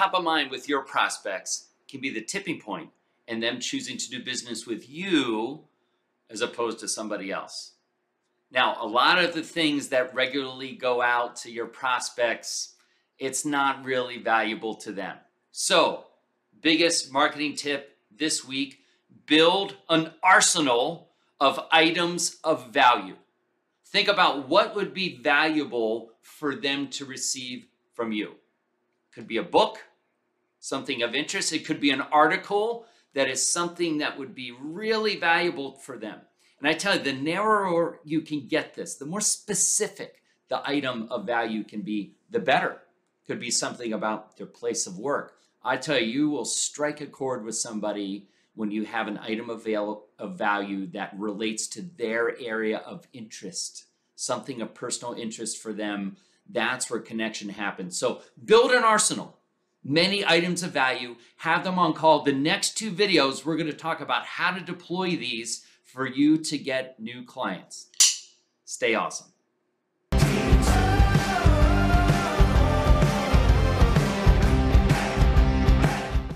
top of mind with your prospects can be the tipping point and them choosing to do business with you as opposed to somebody else. Now, a lot of the things that regularly go out to your prospects, it's not really valuable to them. So, biggest marketing tip this week build an arsenal of items of value. Think about what would be valuable for them to receive from you. Could be a book, something of interest. It could be an article that is something that would be really valuable for them. And I tell you, the narrower you can get this, the more specific the item of value can be, the better. Could be something about their place of work. I tell you, you will strike a chord with somebody when you have an item of, value that relates to their area of interest, something of personal interest for them. That's where connection happens. So build an arsenal many items of value, have them on call. The next two videos, we're going to talk about how to deploy these for you to get new clients. Stay awesome.